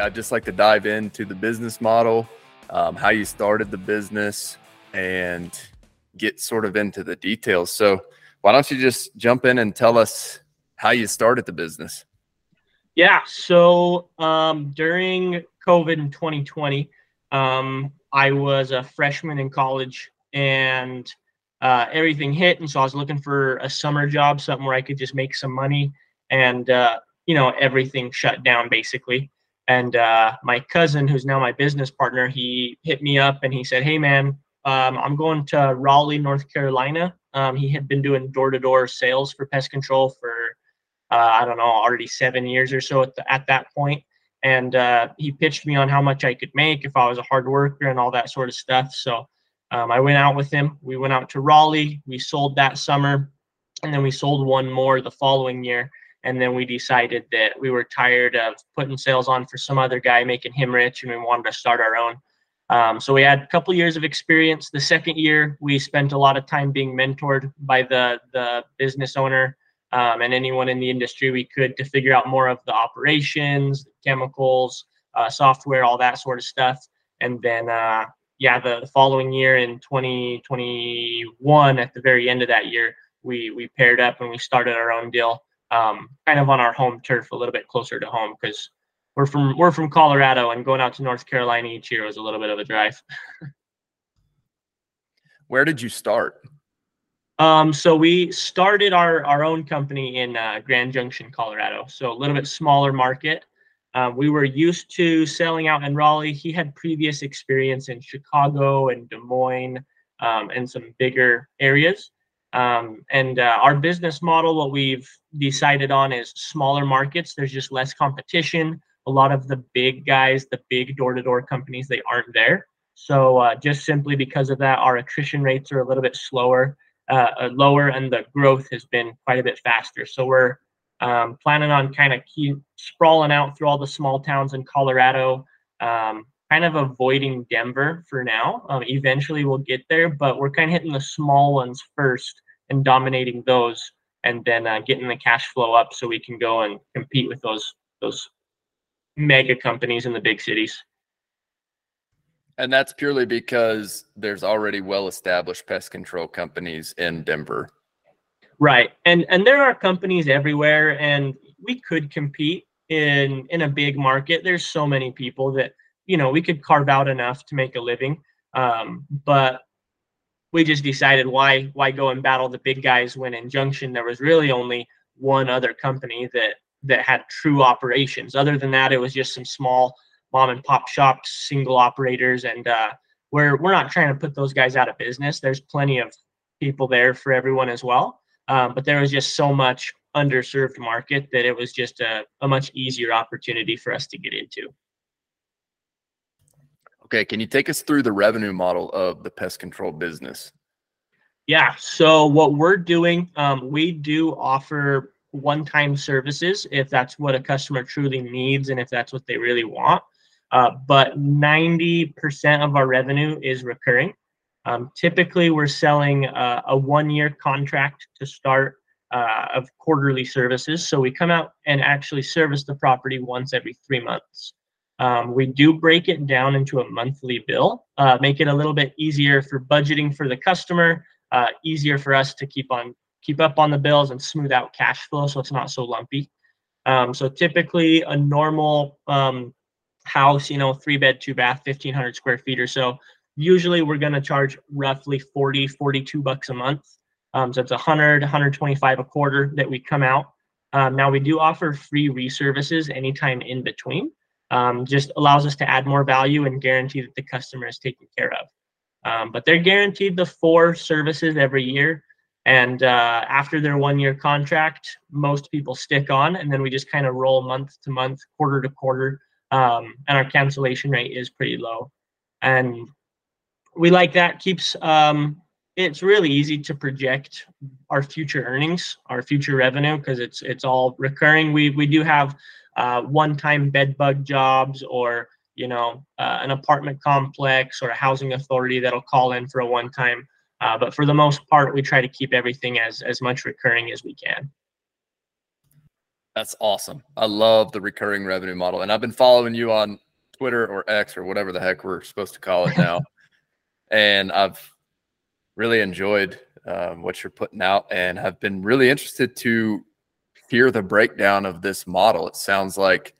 I'd just like to dive into the business model, um, how you started the business, and get sort of into the details. So, why don't you just jump in and tell us how you started the business? Yeah. So, um, during COVID in 2020, um, I was a freshman in college and uh, everything hit. And so I was looking for a summer job, something where I could just make some money. And, uh, you know, everything shut down basically. And uh, my cousin, who's now my business partner, he hit me up and he said, Hey, man, um, I'm going to Raleigh, North Carolina. Um, he had been doing door to door sales for pest control for, uh, I don't know, already seven years or so at, the, at that point. And uh, he pitched me on how much I could make if I was a hard worker and all that sort of stuff. So um, I went out with him. We went out to Raleigh. We sold that summer, and then we sold one more the following year. And then we decided that we were tired of putting sales on for some other guy, making him rich, and we wanted to start our own. Um, so we had a couple years of experience. The second year, we spent a lot of time being mentored by the the business owner um, and anyone in the industry we could to figure out more of the operations, chemicals, uh, software, all that sort of stuff. And then, uh, yeah, the, the, following year in 2021, at the very end of that year, we we paired up and we started our own deal, um, kind of on our home turf, a little bit closer to home because we're from we're from Colorado and going out to North Carolina each year was a little bit of a drive. Where did you start? Um, so we started our, our own company in uh, Grand Junction, Colorado. So a little bit smaller market. Uh, we were used to selling out in Raleigh. He had previous experience in Chicago and Des Moines um, and some bigger areas. Um, and uh, our business model, what we've decided on is smaller markets. There's just less competition. A lot of the big guys, the big door to door companies, they aren't there. So uh, just simply because of that, our attrition rates are a little bit slower uh, uh, lower and the growth has been quite a bit faster. So we're um, planning on kind of keep sprawling out through all the small towns in Colorado, um, kind of avoiding Denver for now. Um, eventually we'll get there, but we're kind of hitting the small ones first and dominating those, and then uh, getting the cash flow up so we can go and compete with those those mega companies in the big cities. And that's purely because there's already well established pest control companies in Denver. Right. And and there are companies everywhere and we could compete in in a big market. There's so many people that, you know, we could carve out enough to make a living. Um, but we just decided why why go and battle the big guys when in Junction there was really only one other company that that had true operations. Other than that, it was just some small mom and pop shops, single operators, and uh, we're we're not trying to put those guys out of business. There's plenty of people there for everyone as well, um, but there was just so much underserved market that it was just a, a much easier opportunity for us to get into. Okay, can you take us through the revenue model of the pest control business? Yeah, so what we're doing, um, we do offer one-time services if that's what a customer truly needs and if that's what they really want. Uh, but 90% of our revenue is recurring. Um, typically, we're selling uh, a one year contract to start uh, of quarterly services. So we come out and actually service the property once every three months. Um, we do break it down into a monthly bill, uh, make it a little bit easier for budgeting for the customer, uh, easier for us to keep on keep up on the bills and smooth out cash flow so it's not so lumpy. Um, so typically, a normal um, house, you know, three bed, two bath, 1500 square feet or so. Usually we're going to charge roughly 40, 42 bucks a month. Um, so it's 100, 125 a quarter that we come out. Um, now we do offer free reservices anytime in between. Um, just allows us to add more value and guarantee that the customer is taken care of. Um, but they're guaranteed the four services every year. And uh, after their one year contract, most people stick on, and then we just kind of roll month to month, quarter to quarter um, and our cancellation rate is pretty low. And we like that. Keeps um, it's really easy to project our future earnings, our future revenue, because it's it's all recurring. We we do have uh, one-time bedbug jobs or you know uh, an apartment complex or a housing authority that'll call in for a one-time. Uh, but for the most part, we try to keep everything as as much recurring as we can. That's awesome. I love the recurring revenue model. And I've been following you on Twitter or X or whatever the heck we're supposed to call it now. and I've really enjoyed um, what you're putting out and have been really interested to hear the breakdown of this model. It sounds like,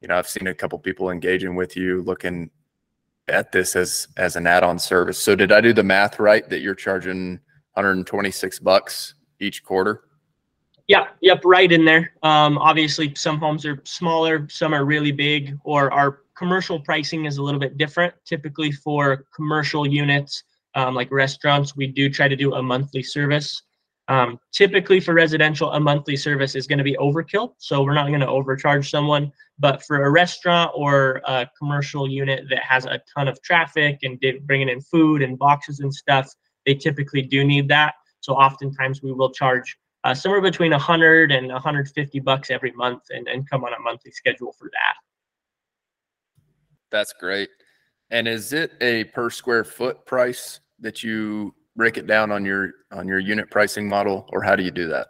you know, I've seen a couple people engaging with you looking at this as as an add-on service. So did I do the math right that you're charging 126 bucks each quarter? Yeah, yep, right in there. Um, obviously, some homes are smaller, some are really big, or our commercial pricing is a little bit different. Typically, for commercial units um, like restaurants, we do try to do a monthly service. Um, typically, for residential, a monthly service is going to be overkill, so we're not going to overcharge someone. But for a restaurant or a commercial unit that has a ton of traffic and bringing in food and boxes and stuff, they typically do need that. So oftentimes we will charge uh, somewhere between 100 and 150 bucks every month and, and come on a monthly schedule for that. That's great. And is it a per square foot price that you break it down on your on your unit pricing model or how do you do that?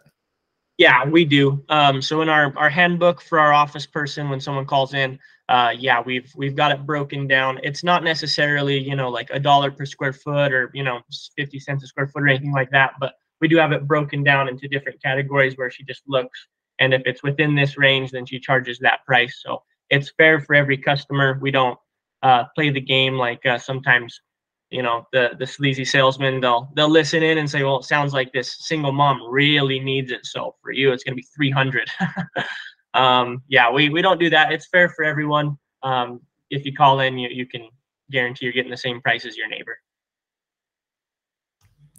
Yeah, we do. Um, so in our our handbook for our office person, when someone calls in, uh, yeah, we've we've got it broken down. It's not necessarily you know like a dollar per square foot or you know fifty cents a square foot or anything like that, but we do have it broken down into different categories where she just looks and if it's within this range then she charges that price so it's fair for every customer we don't uh, play the game like uh, sometimes you know the the sleazy salesman they'll they'll listen in and say well it sounds like this single mom really needs it so for you it's going to be 300 um, yeah we, we don't do that. It's fair for everyone. Um, if you call in you, you can guarantee you're getting the same price as your neighbor.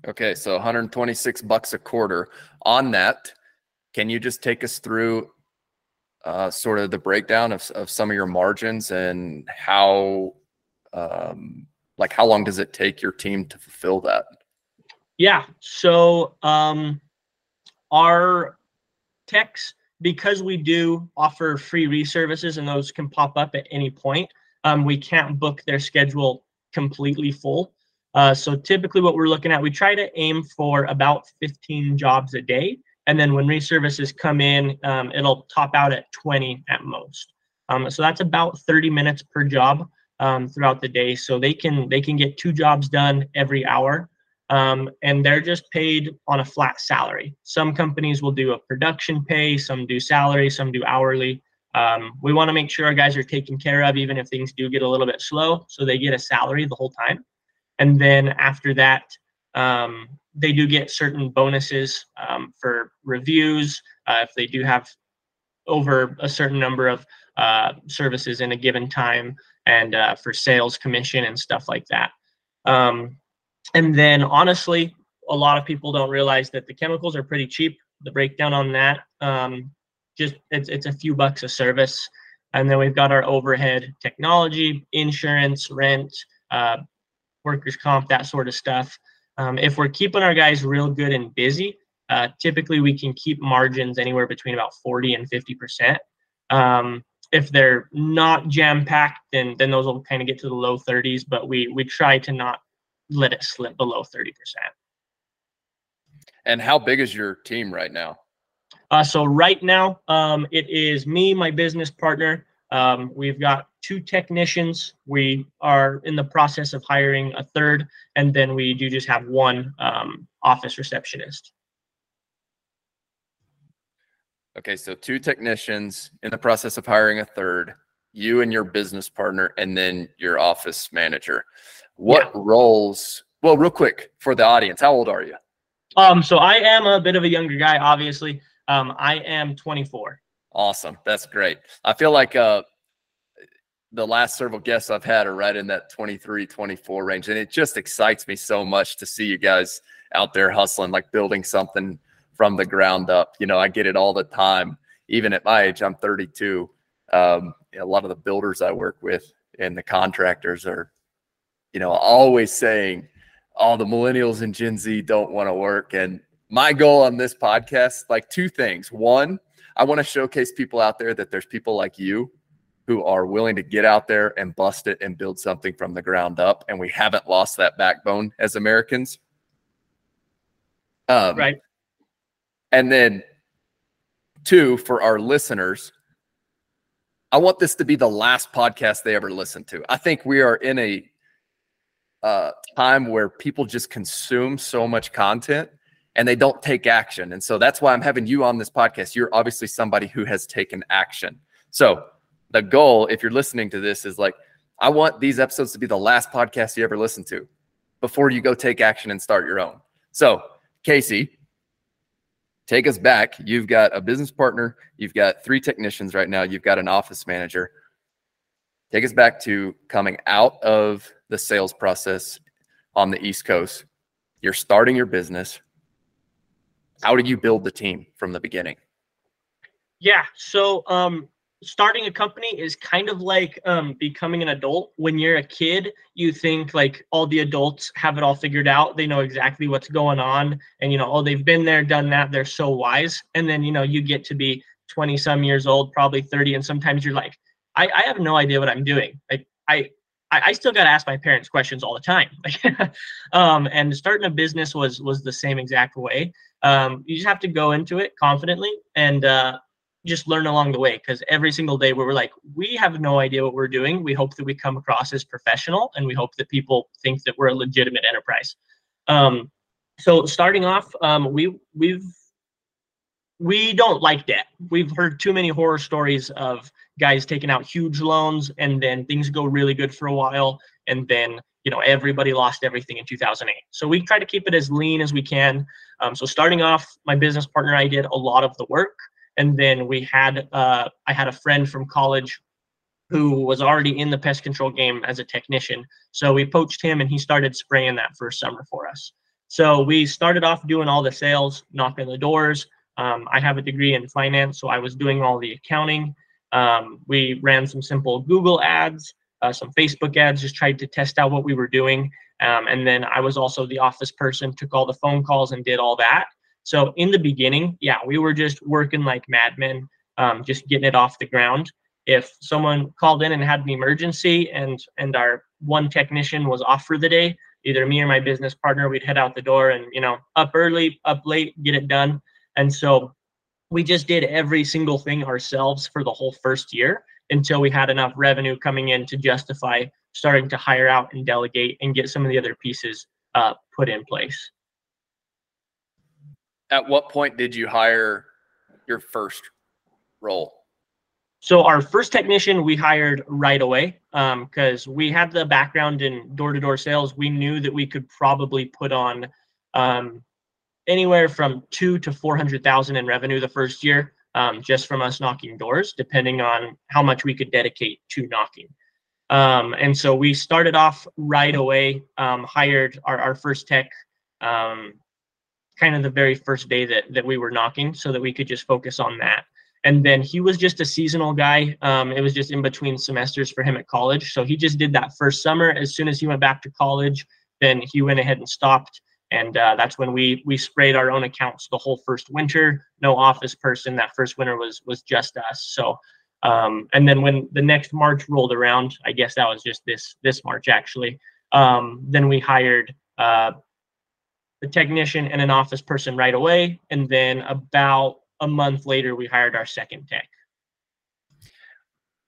Okay, so 126 bucks a quarter. On that, can you just take us through uh, sort of the breakdown of, of some of your margins and how, um, like, how long does it take your team to fulfill that? Yeah, so um, our techs, because we do offer free reservices and those can pop up at any point, um, we can't book their schedule completely full. Uh, so typically what we're looking at, we try to aim for about 15 jobs a day. And then when reservices come in, um, it'll top out at 20 at most. Um, so that's about 30 minutes per job um, throughout the day. So they can they can get two jobs done every hour. Um, and they're just paid on a flat salary. Some companies will do a production pay, some do salary, some do hourly. Um, we want to make sure our guys are taken care of, even if things do get a little bit slow, so they get a salary the whole time. And then after that, um, they do get certain bonuses um, for reviews uh, if they do have over a certain number of uh, services in a given time and uh, for sales commission and stuff like that. Um, and then honestly, a lot of people don't realize that the chemicals are pretty cheap. The breakdown on that, um, just it's, it's a few bucks a service. And then we've got our overhead technology, insurance, rent, uh, workers' comp, that sort of stuff. Um, if we're keeping our guys real good and busy, uh, typically we can keep margins anywhere between about 40 and 50 percent. Um, if they're not jam packed, then then those will kind of get to the low 30s. But we we try to not let it slip below 30 percent. And how big is your team right now? Uh, so right now, um, it is me, my business partner, um, we've got two technicians. We are in the process of hiring a third, and then we do just have one um, office receptionist. Okay, so two technicians in the process of hiring a third, you and your business partner, and then your office manager. What yeah. roles? Well, real quick for the audience, how old are you? Um, so I am a bit of a younger guy, obviously. Um, I am 24. Awesome. That's great. I feel like uh, the last several guests I've had are right in that 23, 24 range. And it just excites me so much to see you guys out there hustling, like building something from the ground up. You know, I get it all the time. Even at my age, I'm 32. Um, a lot of the builders I work with and the contractors are, you know, always saying, oh, the millennials and Gen Z don't want to work. And my goal on this podcast, like two things. One, I want to showcase people out there that there's people like you who are willing to get out there and bust it and build something from the ground up. And we haven't lost that backbone as Americans. Um, right. And then two, for our listeners, I want this to be the last podcast they ever listen to. I think we are in a uh, time where people just consume so much content and they don't take action. And so that's why I'm having you on this podcast. You're obviously somebody who has taken action. So the goal, if you're listening to this, is like, I want these episodes to be the last podcast you ever listen to before you go take action and start your own. So, Casey, take us back. You've got a business partner, you've got three technicians right now, you've got an office manager. Take us back to coming out of the sales process on the East Coast. You're starting your business. How did you build the team from the beginning? Yeah. So, um, starting a company is kind of like um, becoming an adult. When you're a kid, you think like all the adults have it all figured out. They know exactly what's going on. And, you know, oh, they've been there, done that. They're so wise. And then, you know, you get to be 20 some years old, probably 30. And sometimes you're like, I, I have no idea what I'm doing. Like, I, I, still got to ask my parents questions all the time. um, and starting a business was was the same exact way. Um, you just have to go into it confidently and uh, just learn along the way because every single day we were like we have no idea what we're doing. We hope that we come across as professional and we hope that people think that we're a legitimate enterprise. Um, so starting off um, we we've we don't like debt. We've heard too many horror stories of guys taking out huge loans and then things go really good for a while and then you know everybody lost everything in 2008 so we try to keep it as lean as we can. Um, so starting off my business partner i did a lot of the work and then we had uh, I had a friend from college who was already in the pest control game as a technician. So we poached him and he started spraying that first summer for us. So we started off doing all the sales, knocking the doors. Um, I have a degree in finance, so I was doing all the accounting. Um, we ran some simple Google ads, uh, some Facebook ads, just tried to test out what we were doing. Um, and then I was also the office person, took all the phone calls and did all that. So in the beginning, yeah, we were just working like madmen, um, just getting it off the ground. If someone called in and had an emergency and and our one technician was off for the day, either me or my business partner, we'd head out the door and you know up early, up late, get it done. And so we just did every single thing ourselves for the whole first year until we had enough revenue coming in to justify starting to hire out and delegate and get some of the other pieces uh, put in place at what point did you hire your first role? So our first technician we hired right away because um, we had the background in door-to-door sales. We knew that we could probably put on um, anywhere from two to four hundred thousand in revenue the first year, um, just from us knocking doors, depending on how much we could dedicate to knocking. Um, and so we started off right away, um, hired our, our first tech um, kind of the very first day that that we were knocking so that we could just focus on that. And then he was just a seasonal guy. Um, it was just in between semesters for him at college. So he just did that first summer. As soon as he went back to college then he went ahead and stopped. And uh, that's when we we sprayed our own accounts the whole first winter. No office person. That first winter was was just us. So um, and then when the next march rolled around i guess that was just this this march actually um, then we hired uh, the technician and an office person right away. And then about a month later, we hired our second tech.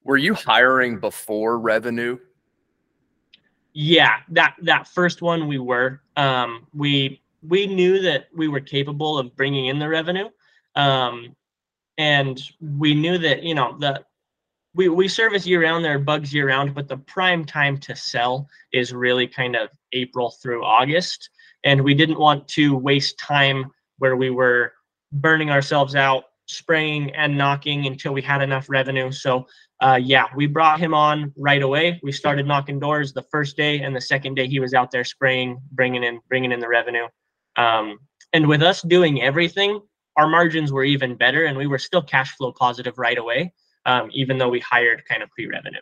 Were you hiring before revenue? Yeah, that that first one we were. Um, we we knew that we were capable of bringing in the revenue, um, and we knew that you know the we we service year round. There are bugs year round, but the prime time to sell is really kind of April through August and we didn't want to waste time where we were burning ourselves out spraying and knocking until we had enough revenue. So uh, yeah we brought him on right away. We started knocking doors the first day and the second day he was out there spraying bringing in bringing in the revenue. Um, and with us doing everything our margins were even better and we were still cash flow positive right away um, even though we hired kind of pre-revenue.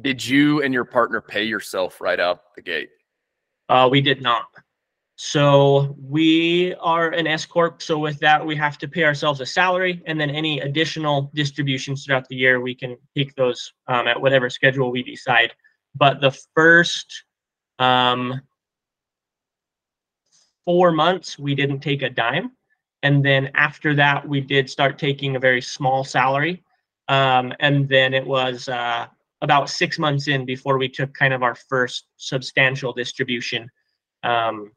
Did you and your partner pay yourself right out the gate uh, we did not. So we are an S corp. So with that, we have to pay ourselves a salary, and then any additional distributions throughout the year, we can take those um, at whatever schedule we decide. But the first um, four months, we didn't take a dime, And then after that, we did start taking a very small salary. Um, and then it was uh, about six months in before we took kind of our first substantial distribution. Um,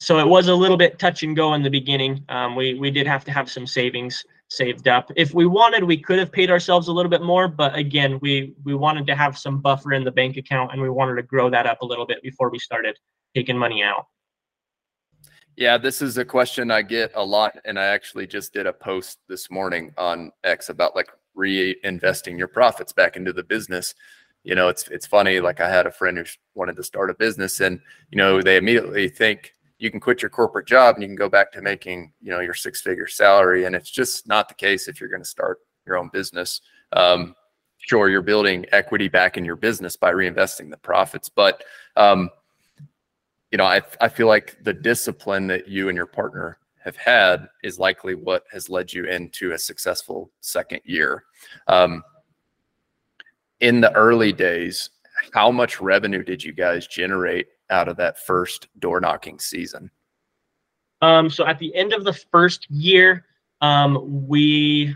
so it was a little bit touch and go in the beginning. Um, we we did have to have some savings saved up. If we wanted, we could have paid ourselves a little bit more, but again, we we wanted to have some buffer in the bank account, and we wanted to grow that up a little bit before we started taking money out. Yeah, this is a question I get a lot, and I actually just did a post this morning on X about like reinvesting your profits back into the business. You know, it's it's funny. Like I had a friend who wanted to start a business, and you know, they immediately think you can quit your corporate job and you can go back to making you know your six figure salary and it's just not the case if you're going to start your own business um, sure you're building equity back in your business by reinvesting the profits but um, you know I, I feel like the discipline that you and your partner have had is likely what has led you into a successful second year um, in the early days how much revenue did you guys generate out of that first door knocking season? Um, so at the end of the first year, um, we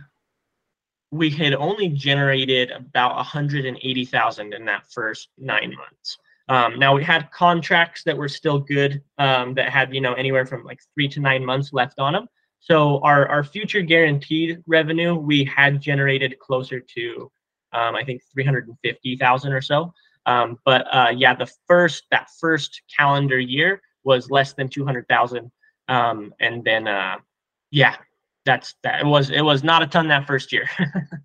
we had only generated about 180,000 in that first nine months. Um, now we had contracts that were still good, um, that had you know anywhere from like three to nine months left on them. So our our future guaranteed revenue we had generated closer to um, I think 350,000 or so. Um, but uh, yeah, the first that first calendar year was less than two hundred thousand, um, and then uh, yeah, that's that. It was it was not a ton that first year.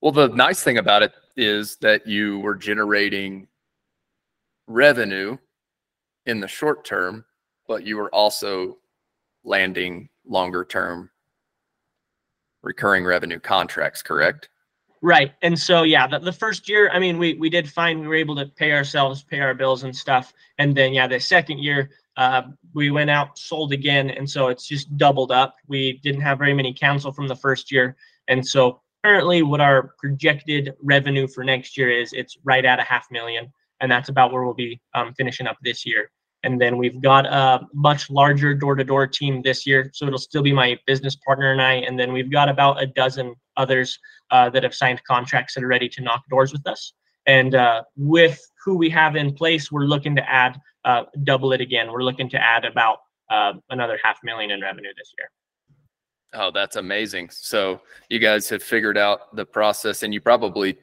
well, the nice thing about it is that you were generating revenue in the short term, but you were also landing longer term recurring revenue contracts, correct? Right. And so yeah, the, the first year, I mean, we we did fine. We were able to pay ourselves, pay our bills and stuff. And then yeah, the second year, uh, we went out, sold again, and so it's just doubled up. We didn't have very many cancel from the first year, and so currently, what our projected revenue for next year is, it's right at a half million, and that's about where we'll be um, finishing up this year. And then we've got a much larger door-to-door team this year, so it'll still be my business partner and I. And then we've got about a dozen others uh, that have signed contracts that are ready to knock doors with us. And uh, with who we have in place, we're looking to add uh, double it again. We're looking to add about uh, another half million in revenue this year. Oh, that's amazing. So you guys have figured out the process, and you probably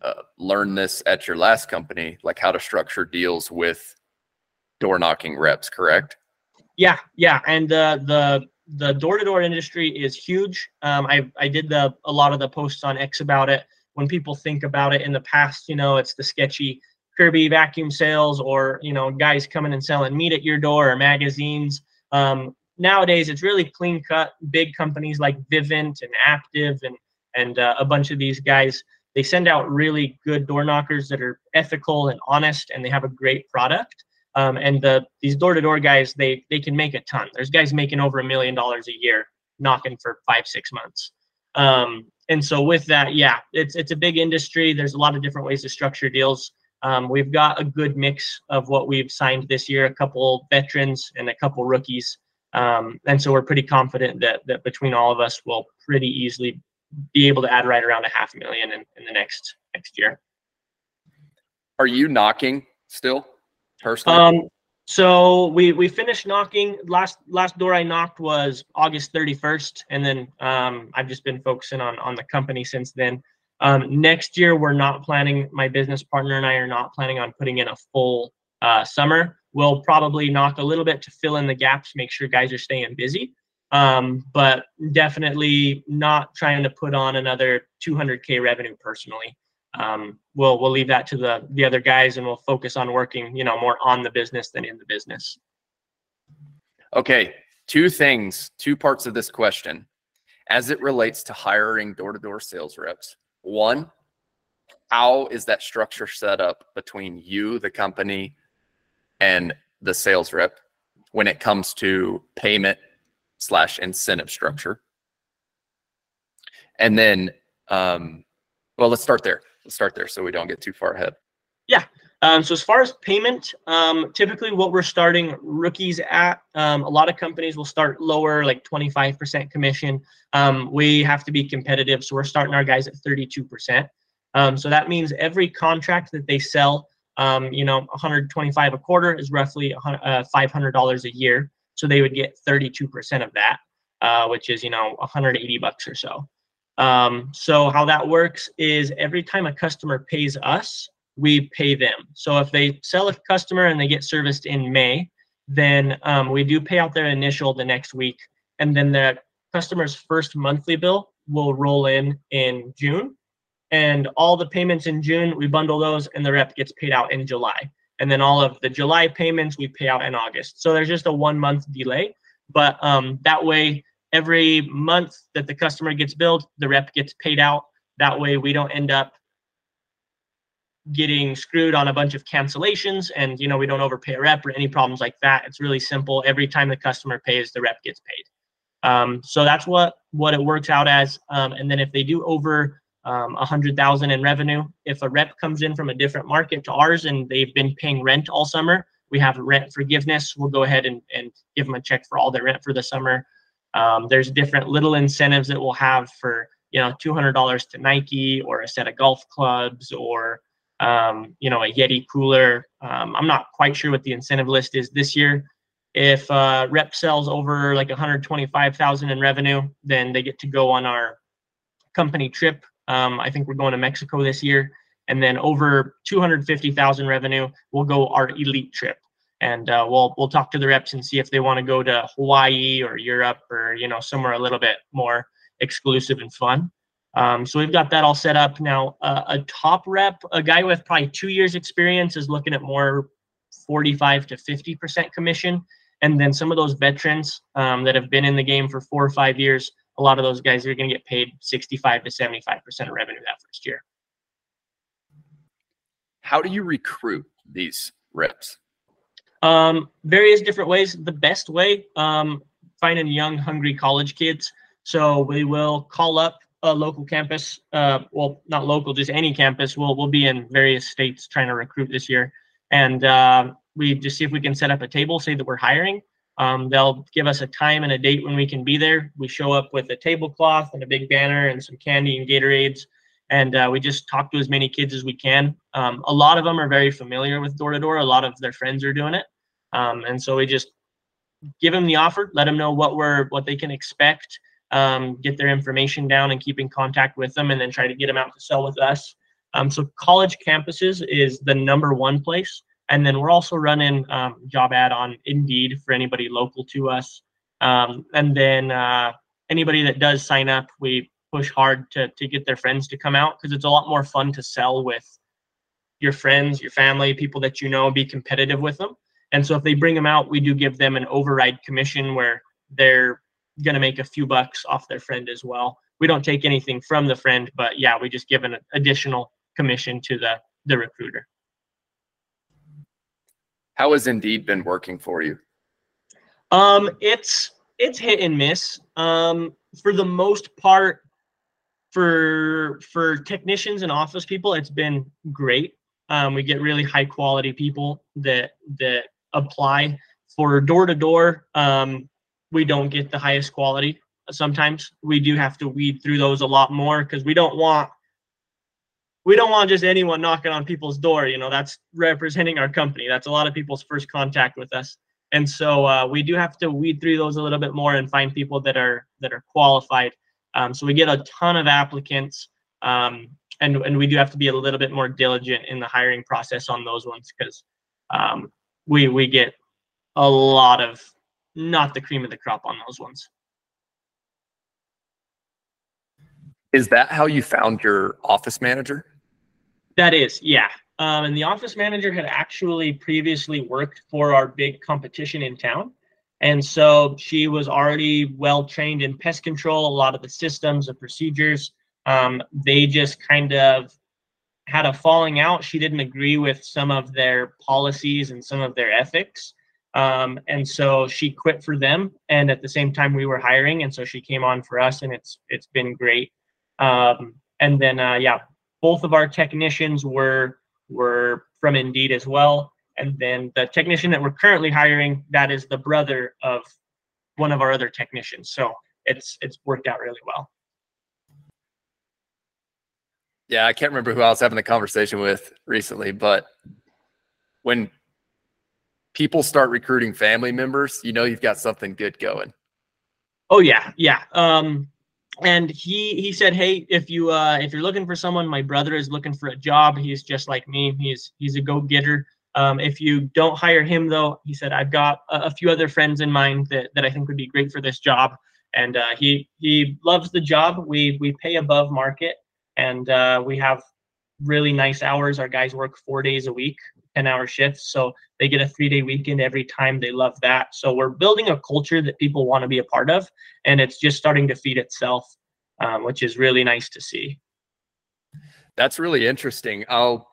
uh, learned this at your last company, like how to structure deals with door knocking reps, correct? Yeah, yeah, and uh, the the door to door industry is huge. Um, I I did the a lot of the posts on X about it. When people think about it in the past, you know, it's the sketchy Kirby vacuum sales or you know guys coming and selling meat at your door or magazines. Um, nowadays, it's really clean cut. Big companies like Vivint and Aptive and and uh, a bunch of these guys they send out really good door knockers that are ethical and honest and they have a great product um, and the these door to door guys, they they can make a ton. There's guys making over a million dollars a year, knocking for five six months. Um, and so with that, yeah, it's it's a big industry. There's a lot of different ways to structure deals. Um, we've got a good mix of what we've signed this year, a couple veterans and a couple rookies. Um, and so we're pretty confident that that between all of us, we'll pretty easily be able to add right around a half million in, in the next next year. Are you knocking still? personally? Um, so we we finished knocking. Last last door I knocked was August 31st, and then um, I've just been focusing on on the company since then. Um, next year we're not planning. My business partner and I are not planning on putting in a full uh, summer. We'll probably knock a little bit to fill in the gaps, make sure guys are staying busy. Um, but definitely not trying to put on another 200k revenue personally. Um, we'll we'll leave that to the the other guys and we'll focus on working you know more on the business than in the business. Okay two things two parts of this question. As it relates to hiring door-to-door sales reps one how is that structure set up between you the company and the sales rep when it comes to payment slash incentive structure and then um, well let's start there let's start there so we don't get too far ahead. Yeah. Um, so as far as payment, um, typically what we're starting rookies at, um, a lot of companies will start lower, like 25% commission. Um, we have to be competitive, so we're starting our guys at 32%. Um, so that means every contract that they sell, um, you know, 125 a quarter is roughly uh, $500 a year. So they would get 32% of that, uh, which is, you know, 180 bucks or so. Um, so how that works is every time a customer pays us, we pay them. So if they sell a customer and they get serviced in May, then um, we do pay out their initial the next week, and then the customer's first monthly bill will roll in in June, and all the payments in June we bundle those, and the rep gets paid out in July, and then all of the July payments we pay out in August. So there's just a one month delay, but um, that way every month that the customer gets billed, the rep gets paid out. That way we don't end up getting screwed on a bunch of cancellations and you know we don't overpay a rep or any problems like that. It's really simple. Every time the customer pays the rep gets paid. Um, so that's what what it works out as. Um, and then if they do over um, a hundred thousand in revenue if a rep comes in from a different market to ours and they've been paying rent all summer we have rent forgiveness we'll go ahead and, and give them a check for all their rent for the summer um, there's different little incentives that we'll have for you know $200 to nike or a set of golf clubs or um, you know, a Yeti cooler. Um, I'm not quite sure what the incentive list is this year. If uh, rep sells over like 125,000 in revenue, then they get to go on our company trip. Um, I think we're going to Mexico this year, and then over 250,000 revenue, we'll go our elite trip, and uh, we'll we'll talk to the reps and see if they want to go to Hawaii or Europe or you know somewhere a little bit more exclusive and fun. Um, so we've got that all set up now. Uh, a top rep, a guy with probably two years experience, is looking at more 45 to 50 percent commission, and then some of those veterans um, that have been in the game for four or five years, a lot of those guys are going to get paid 65 to 75 percent of revenue that first year. How do you recruit these reps? Um, various different ways. The best way, um, finding young, hungry college kids. So we will call up a local campus, uh, well, not local, just any campus. We'll we'll be in various states trying to recruit this year, and uh, we just see if we can set up a table, say that we're hiring. Um, they'll give us a time and a date when we can be there. We show up with a tablecloth and a big banner and some candy and Gatorades, and uh, we just talk to as many kids as we can. Um, a lot of them are very familiar with door to door. A lot of their friends are doing it, um, and so we just give them the offer, let them know what we're what they can expect um, get their information down and keep in contact with them, and then try to get them out to sell with us. Um, so college campuses is the number one place, and then we're also running um, job ad on Indeed for anybody local to us, um, and then uh, anybody that does sign up, we push hard to to get their friends to come out because it's a lot more fun to sell with your friends, your family, people that you know, be competitive with them. And so if they bring them out, we do give them an override commission where they're going to make a few bucks off their friend as well. We don't take anything from the friend, but yeah, we just give an additional commission to the the recruiter. How has Indeed been working for you? Um, it's it's hit and miss. Um, for the most part, for for technicians and office people, it's been great. Um, we get really high quality people that that apply for door to door. Um, we don't get the highest quality sometimes we do have to weed through those a lot more because we don't want we don't want just anyone knocking on people's door you know that's representing our company that's a lot of people's first contact with us and so uh, we do have to weed through those a little bit more and find people that are that are qualified um, so we get a ton of applicants um, and and we do have to be a little bit more diligent in the hiring process on those ones because um, we we get a lot of not the cream of the crop on those ones. Is that how you found your office manager? That is, yeah. Um, and the office manager had actually previously worked for our big competition in town. And so she was already well trained in pest control, a lot of the systems, the procedures. Um, they just kind of had a falling out. She didn't agree with some of their policies and some of their ethics. Um, and so she quit for them, and at the same time we were hiring, and so she came on for us, and it's it's been great. Um, and then uh, yeah, both of our technicians were were from Indeed as well. And then the technician that we're currently hiring, that is the brother of one of our other technicians. So it's it's worked out really well. Yeah, I can't remember who I was having the conversation with recently, but when people start recruiting family members, you know you've got something good going. Oh yeah, yeah. Um, and he he said, hey, if you uh, if you're looking for someone, my brother is looking for a job. He's just like me. He's he's a go getter. Um, if you don't hire him, though, he said, I've got a, a, few other friends in mind that, that I think would be great for this job. And uh, he he loves the job. We we pay above market, and uh, we have really nice hours. Our guys work four days a week, 10 hour shifts. So they get a three day weekend every time. They love that. So we're building a culture that people want to be a part of. And it's just starting to feed itself, um, which is really nice to see. That's really interesting. I'll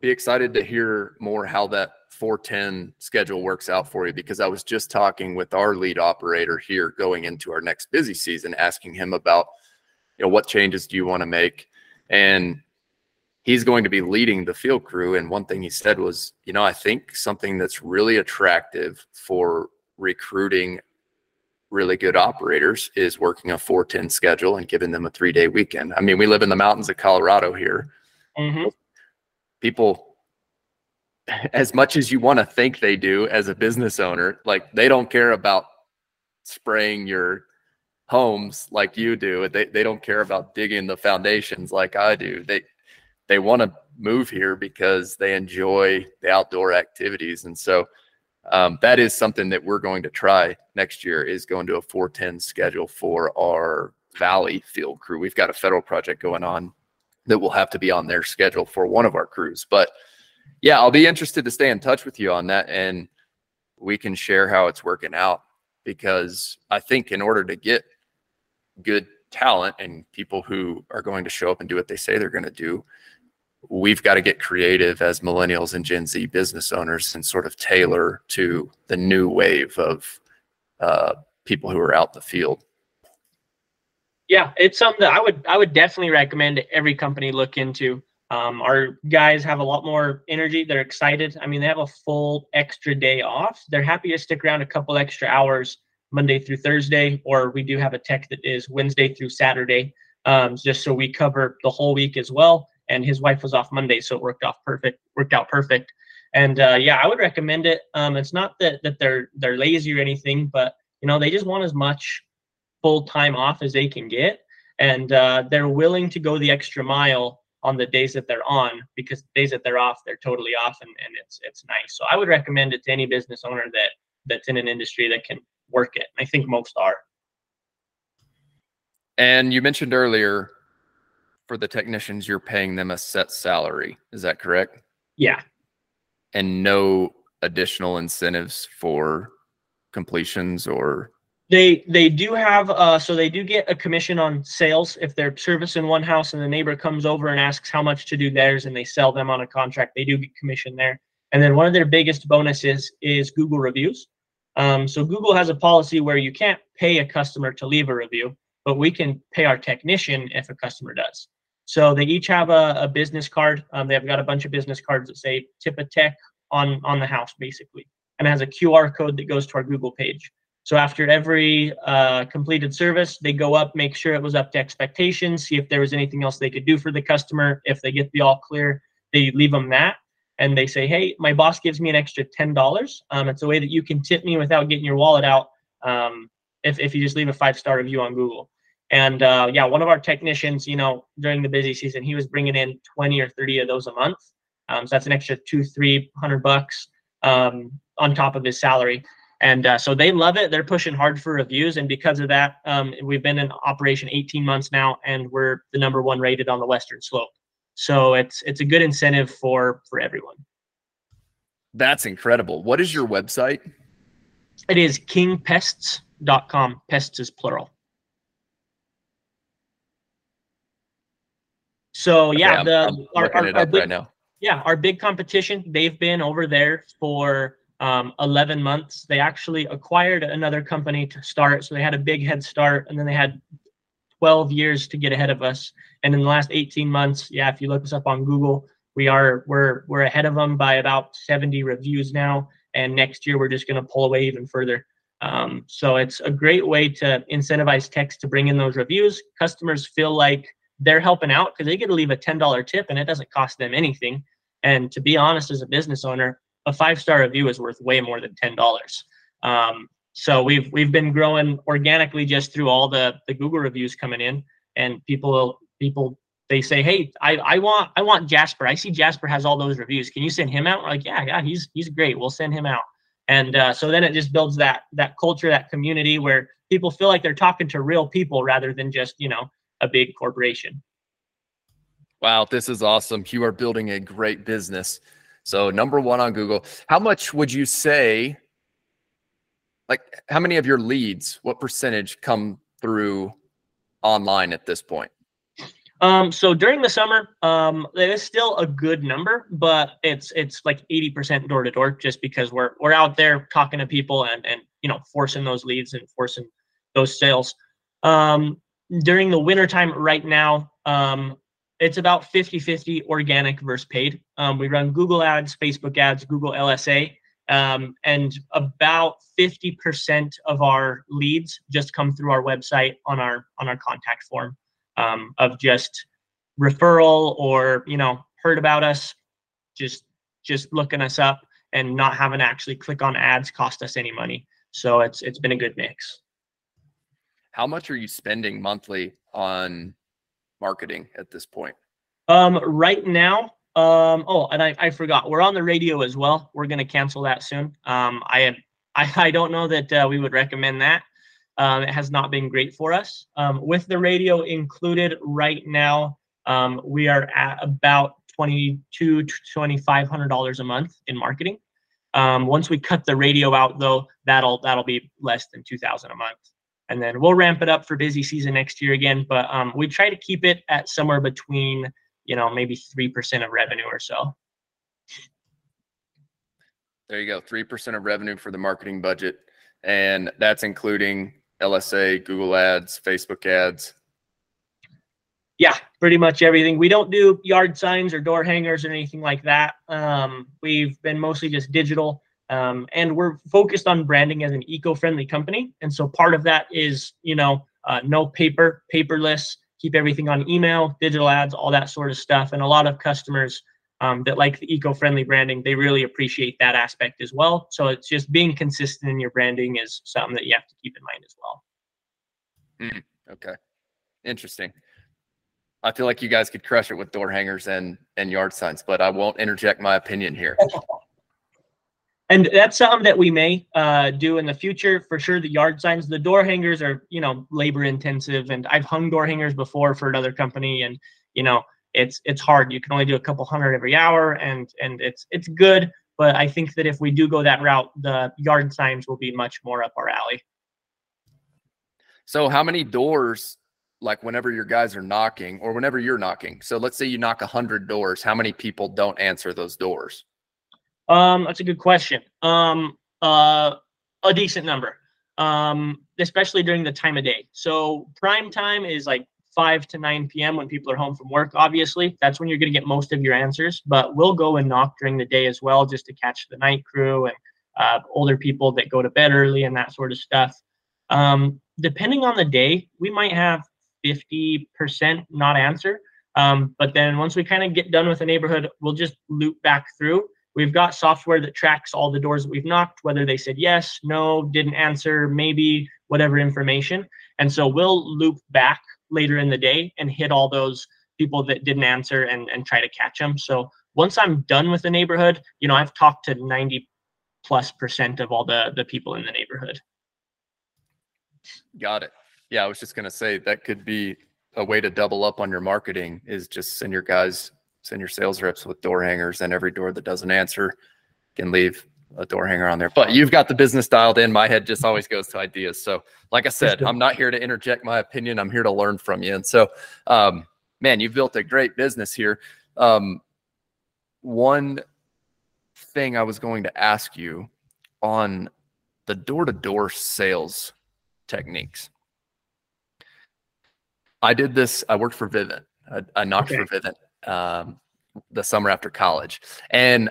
be excited to hear more how that 410 schedule works out for you because I was just talking with our lead operator here going into our next busy season, asking him about, you know, what changes do you want to make? And he's going to be leading the field crew. And one thing he said was, you know, I think something that's really attractive for recruiting really good operators is working a 410 schedule and giving them a three day weekend. I mean, we live in the mountains of Colorado here. Mm-hmm. People, as much as you want to think they do as a business owner, like they don't care about spraying your homes like you do. They, they don't care about digging the foundations like I do. They, they want to move here because they enjoy the outdoor activities. And so um, that is something that we're going to try next year is going to a 410 schedule for our Valley field crew. We've got a federal project going on that will have to be on their schedule for one of our crews. But yeah, I'll be interested to stay in touch with you on that and we can share how it's working out because I think in order to get good talent and people who are going to show up and do what they say they're going to do, we've got to get creative as millennials and Gen Z business owners and sort of tailor to the new wave of uh, people who are out in the field. Yeah, it's something that I would I would definitely recommend every company look into. Um, our guys have a lot more energy. They're excited. I mean, they have a full extra day off. They're happy to stick around a couple extra hours Monday through Thursday, or we do have a tech that is Wednesday through Saturday, um, just so we cover the whole week as well and his wife was off Monday, so it worked off perfect. Worked out perfect. And uh, yeah, I would recommend it. Um, it's not that that they're they're lazy or anything, but you know they just want as much full time off as they can get, and uh, they're willing to go the extra mile on the days that they're on because the days that they're off, they're totally off, and, and it's it's nice. So I would recommend it to any business owner that that's in an industry that can work it. I think most are. And you mentioned earlier for the technicians, you're paying them a set salary. Is that correct? Yeah. And no additional incentives for completions or they they do have uh so they do get a commission on sales if they're servicing one house and the neighbor comes over and asks how much to do theirs and they sell them on a contract they do get commission there and then one of their biggest bonuses is google reviews um, so google has a policy where you can't pay a customer to leave a review but we can pay our technician if a customer does so they each have a, a business card. Um, they've got a bunch of business cards that say tip a tech on, on the house, basically, and it has a QR code that goes to our Google page. So after every uh, completed service, they go up, make sure it was up to expectations, see if there was anything else they could do for the customer. If they get the all clear, they leave them that. And they say, hey, my boss gives me an extra $10. Um, it's a way that you can tip me without getting your wallet out um, if, if you just leave a five star review on Google. And uh, yeah, one of our technicians, you know, during the busy season, he was bringing in 20 or 30 of those a month. Um, so that's an extra two, three hundred bucks um, on top of his salary. And uh, so they love it. They're pushing hard for reviews. And because of that, um, we've been in operation 18 months now, and we're the number one rated on the Western Slope. So it's it's a good incentive for for everyone. That's incredible. What is your website? It is kingpests.com. Pests is plural. So yeah, the I'm our, our, our big, right now. Yeah, our big competition. They've been over there for um, 11 months. They actually acquired another company to start, so they had a big head start, and then they had 12 years to get ahead of us. And in the last 18 months, yeah, if you look us up on Google, we are we're we're ahead of them by about 70 reviews now, and next year we're just going to pull away even further. Um, so it's a great way to incentivize techs to bring in those reviews. Customers feel like they're helping out because they get to leave a $10 tip and it doesn't cost them anything. And to be honest, as a business owner, a five star review is worth way more than ten dollars. Um, so we've we've been growing organically just through all the the Google reviews coming in, and people people they say, hey, I, I want I want Jasper. I see Jasper has all those reviews. Can you send him out? We're like, yeah, yeah, he's he's great. We'll send him out. And uh, so then it just builds that that culture, that community where people feel like they're talking to real people rather than just you know a big corporation. Wow, this is awesome. You are building a great business. So, number one on Google. How much would you say, like, how many of your leads, what percentage come through online at this point? Um, so during the summer, um, it is still a good number, but it's it's like 80% door to door just because we're we're out there talking to people and and you know forcing those leads and forcing those sales. Um, during the wintertime right now, um, it's about 50-50 organic versus paid. Um, we run Google ads, Facebook ads, Google LSA, um, and about 50% of our leads just come through our website on our on our contact form um, of just referral or you know heard about us, just just looking us up and not having to actually click on ads cost us any money. So it's it's been a good mix. How much are you spending monthly on marketing at this point? Um, right now, um, oh, and I, I forgot, we're on the radio as well. We're going to cancel that soon. Um, I, I, I don't know that uh, we would recommend that. Um, it has not been great for us. Um, with the radio included right now, um, we are at about twenty-two to twenty-five hundred dollars a month in marketing. Um, once we cut the radio out, though, that'll that'll be less than two thousand a month and then we'll ramp it up for busy season next year again. But um, we try to keep it at somewhere between, you know, maybe three percent of revenue or so. There you go, three percent of revenue for the marketing budget, and that's including LSA, Google Ads, Facebook ads. Yeah, pretty much everything. We don't do yard signs or door hangers or anything like that. Um, we've been mostly just digital. Um, and we're focused on branding as an eco-friendly company. And so part of that is, you know, uh, no paper, paperless, keep everything on email, digital ads, all that sort of stuff. And a lot of customers um, that like the eco-friendly branding, they really appreciate that aspect as well. So it's just being consistent in your branding is something that you have to keep in mind as well. Mm, okay, interesting. I feel like you guys could crush it with door hangers and and yard signs, but I won't interject my opinion here. and that's something that we may uh, do in the future for sure. The yard signs, the door hangers are you know labor intensive, and I've hung door hangers before for another company, and you know it's it's hard. You can only do a couple hundred every hour, and and it's it's good. But I think that if we do go that route, the yard signs will be much more up our alley. So, how many doors, like whenever your guys are knocking, or whenever you're knocking? So, let's say you knock hundred doors. How many people don't answer those doors? Um, that's a good question. Um, uh, a decent number, um, especially during the time of day. So prime time is like 5 to 9 p.m. when people are home from work. Obviously, that's when you're going to get most of your answers. But we'll go and knock during the day as well, just to catch the night crew and uh, older people that go to bed early and that sort of stuff. Um, depending on the day, we might have 50% not answer. Um, but then once we kind of get done with the neighborhood, we'll just loop back through We've got software that tracks all the doors that we've knocked, whether they said yes, no, didn't answer, maybe, whatever information. And so we'll loop back later in the day and hit all those people that didn't answer and, and try to catch them. So once I'm done with the neighborhood, you know, I've talked to 90 plus percent of all the, the people in the neighborhood. Got it. Yeah, I was just going to say that could be a way to double up on your marketing is just send your guys send your sales reps with door hangers and every door that doesn't answer can leave a door hanger on there. But you've got the business dialed in. My head just always goes to ideas. So, like I said, I'm not here to interject my opinion. I'm here to learn from you. And so, um, man, you've built a great business here. Um, one thing I was going to ask you on the door to door sales techniques. I did this, I worked for Vivint. I, I knocked okay. for Vivint um, the summer after college. And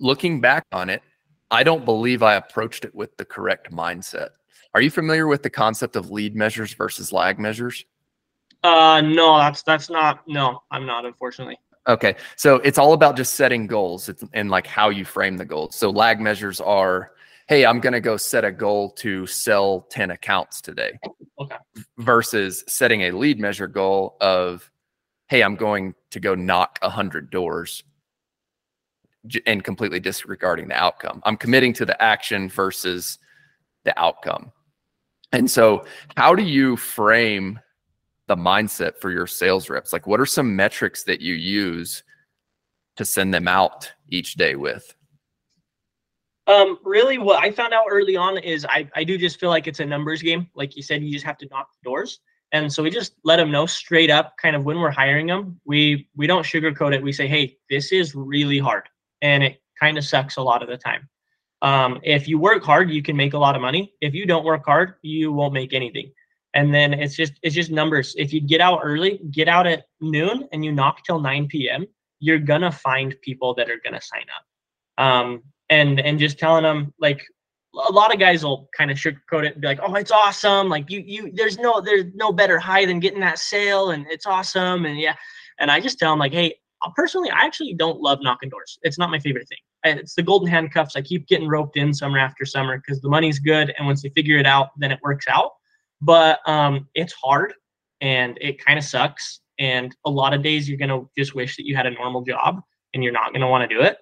looking back on it, I don't believe I approached it with the correct mindset. Are you familiar with the concept of lead measures versus lag measures? Uh, no, that's that's not. No, I'm not. Unfortunately. Okay, so it's all about just setting goals and like how you frame the goals. So lag measures are, hey, I'm going to go set a goal to sell 10 accounts today. Okay. Versus setting a lead measure goal of, hey, I'm going to go knock 100 doors and completely disregarding the outcome. I'm committing to the action versus the outcome. And so, how do you frame the mindset for your sales reps? Like, what are some metrics that you use to send them out each day with? Um, really, what I found out early on is I, I do just feel like it's a numbers game. Like you said, you just have to knock the doors. And so we just let them know straight up, kind of when we're hiring them. We we don't sugarcoat it. We say, hey, this is really hard, and it kind of sucks a lot of the time. Um, if you work hard, you can make a lot of money. If you don't work hard, you won't make anything. And then it's just it's just numbers. If you get out early, get out at noon, and you knock till 9 p.m., you're gonna find people that are gonna sign up. Um, and and just telling them like a lot of guys will kind of sugarcoat it and be like, "Oh, it's awesome! Like you, you, there's no, there's no better high than getting that sale, and it's awesome." And yeah, and I just tell them like, "Hey, personally, I actually don't love knocking doors. It's not my favorite thing. It's the golden handcuffs. I keep getting roped in summer after summer because the money's good, and once they figure it out, then it works out. But um, it's hard, and it kind of sucks. And a lot of days you're gonna just wish that you had a normal job, and you're not gonna want to do it.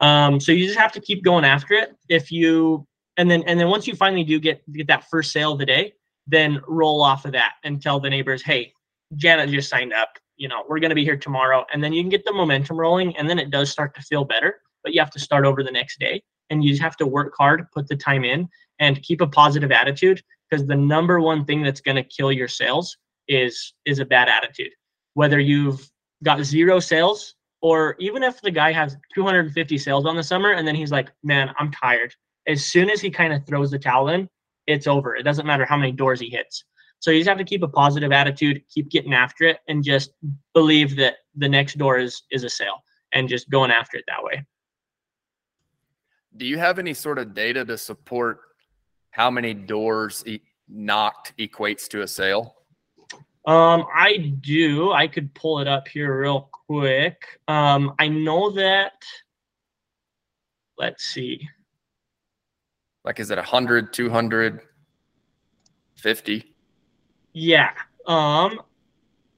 Um, so you just have to keep going after it. If you and then and then once you finally do get get that first sale of the day, then roll off of that and tell the neighbors, hey, Janet just signed up. You know, we're gonna be here tomorrow, and then you can get the momentum rolling, and then it does start to feel better. But you have to start over the next day, and you just have to work hard, put the time in, and keep a positive attitude. Because the number one thing that's gonna kill your sales is is a bad attitude. Whether you've got zero sales or even if the guy has 250 sales on the summer and then he's like, man, I'm tired. As soon as he kind of throws the towel in, it's over. It doesn't matter how many doors he hits. So you just have to keep a positive attitude, keep getting after it, and just believe that the next door is is a sale and just going after it that way. Do you have any sort of data to support how many doors e- knocked equates to a sale? Um, I do. I could pull it up here real quick. Um, I know that. Let's see. Like, is it 100, 200, 50? Yeah. Um,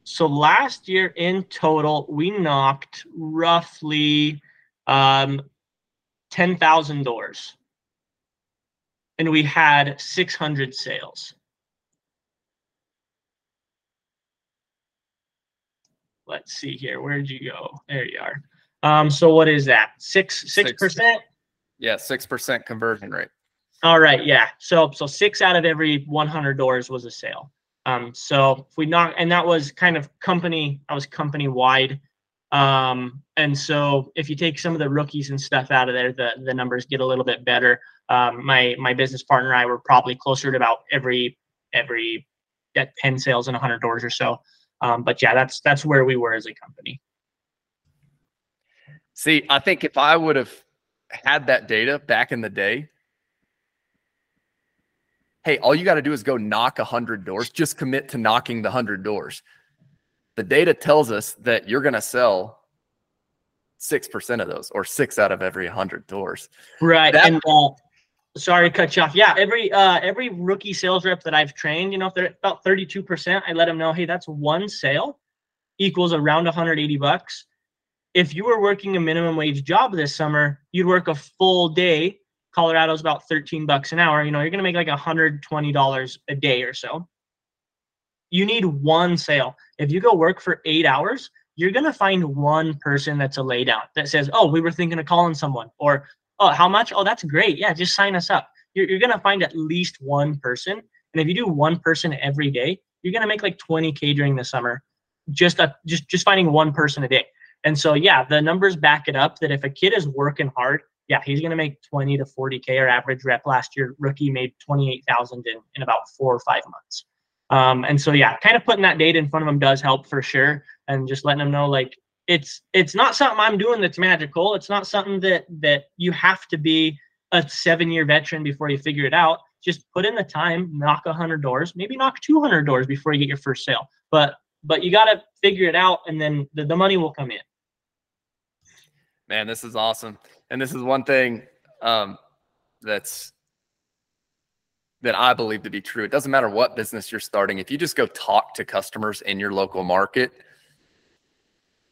so last year in total, we knocked roughly um, 10,000 doors. And we had 600 sales. let's see here. Where'd you go? There you are. Um, so what is that? Six six percent? Yeah, six percent conversion rate. All right, yeah. So so six out of every 100 doors was a sale. Um, so if we knock, and that was kind of company, I was company wide. Um, and so if you take some of the rookies and stuff out of there, the the numbers get a little bit better. Um, my my business partner and I were probably closer to about every every at 10 sales and 100 doors or so. Um, but yeah, that's that's where we were as a company. See, I think if I would have had that data back in the day, hey, all you got to do is go knock a hundred doors. Just commit to knocking the hundred doors. The data tells us that you're going to sell six percent of those, or six out of every hundred doors. Right, that, and uh, sorry to cut you off. Yeah, every uh every rookie sales rep that I've trained, you know, if they're about 32%, I let them know, hey, that's one sale equals around 180 bucks. If you were working a minimum wage job this summer, you'd work a full day. Colorado's about 13 bucks an hour. You know, you're gonna make like $120 a day or so. You need one sale. If you go work for eight hours, you're gonna find one person that's a laydown that says, "Oh, we were thinking of calling someone," or oh, how much? Oh, that's great. Yeah, just sign us up. You're, you're going to find at least one person. And if you do one person every day, you're going to make like 20K during the summer, just, a, just, just finding one person a day. And so, yeah, the numbers back it up that if a kid is working hard, yeah, he's going to make 20 to 40K. Our average rep last year, rookie made 28,000 in, in about four or five months. Um, and so, yeah, kind of putting that data in front of them does help for sure. And just letting them know, like, it's it's not something I'm doing that's magical. It's not something that that you have to be a seven year veteran before you figure it out. Just put in the time, knock a hundred doors, maybe knock two hundred doors before you get your first sale. But but you got to figure it out, and then the, the money will come in. Man, this is awesome, and this is one thing um, that's that I believe to be true. It doesn't matter what business you're starting. If you just go talk to customers in your local market,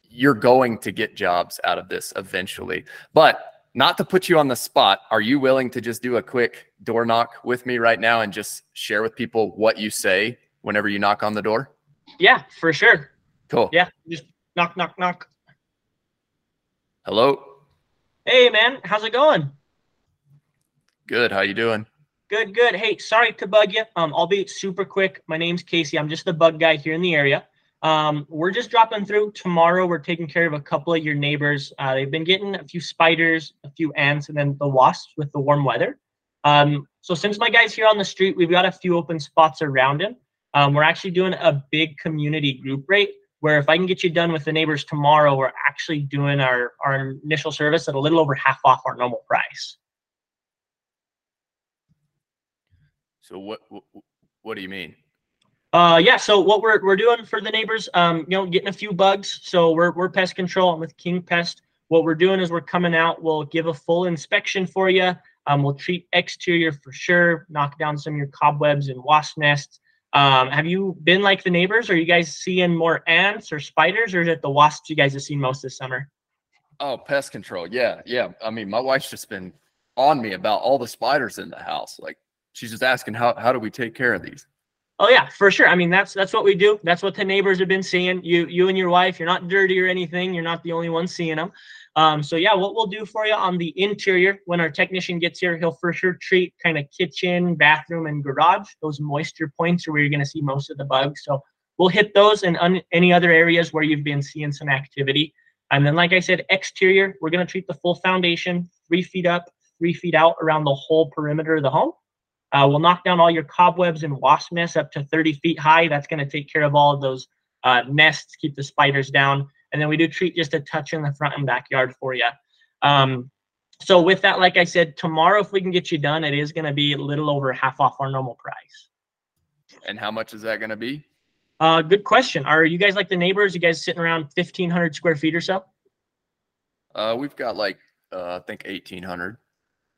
you're going to get jobs out of this eventually. But not to put you on the spot, are you willing to just do a quick door knock with me right now and just share with people what you say whenever you knock on the door? Yeah, for sure. Cool. Yeah, just knock, knock, knock. Hello. Hey, man, how's it going? Good. How you doing? Good, good. Hey, sorry to bug you. Um, I'll be super quick. My name's Casey. I'm just the bug guy here in the area. Um, we're just dropping through tomorrow. We're taking care of a couple of your neighbors. Uh, they've been getting a few spiders, a few ants, and then the wasps with the warm weather. Um, so since my guy's here on the street, we've got a few open spots around him. Um, we're actually doing a big community group rate where if I can get you done with the neighbors tomorrow, we're actually doing our, our initial service at a little over half off our normal price. So what what, what do you mean? Uh, yeah. So what we're we're doing for the neighbors, um, you know, getting a few bugs. So we're we're pest control. I'm with King Pest. What we're doing is we're coming out. We'll give a full inspection for you. Um, we'll treat exterior for sure. Knock down some of your cobwebs and wasp nests. Um, have you been like the neighbors? Are you guys seeing more ants or spiders, or is it the wasps you guys have seen most this summer? Oh, pest control. Yeah, yeah. I mean, my wife's just been on me about all the spiders in the house. Like, she's just asking how how do we take care of these? Oh yeah, for sure. I mean, that's that's what we do. That's what the neighbors have been seeing. You you and your wife, you're not dirty or anything. You're not the only one seeing them. Um, so yeah, what we'll do for you on the interior when our technician gets here, he'll for sure treat kind of kitchen, bathroom, and garage. Those moisture points are where you're going to see most of the bugs. So we'll hit those and un- any other areas where you've been seeing some activity. And then, like I said, exterior, we're going to treat the full foundation, three feet up, three feet out around the whole perimeter of the home. Uh, we'll knock down all your cobwebs and wasp nests up to 30 feet high. That's going to take care of all of those uh, nests, keep the spiders down. And then we do treat just a touch in the front and backyard for you. Um, so with that, like I said, tomorrow, if we can get you done, it is going to be a little over half off our normal price. And how much is that going to be? Uh, good question. Are you guys like the neighbors? You guys sitting around 1,500 square feet or so? Uh, we've got like, uh, I think 1,800.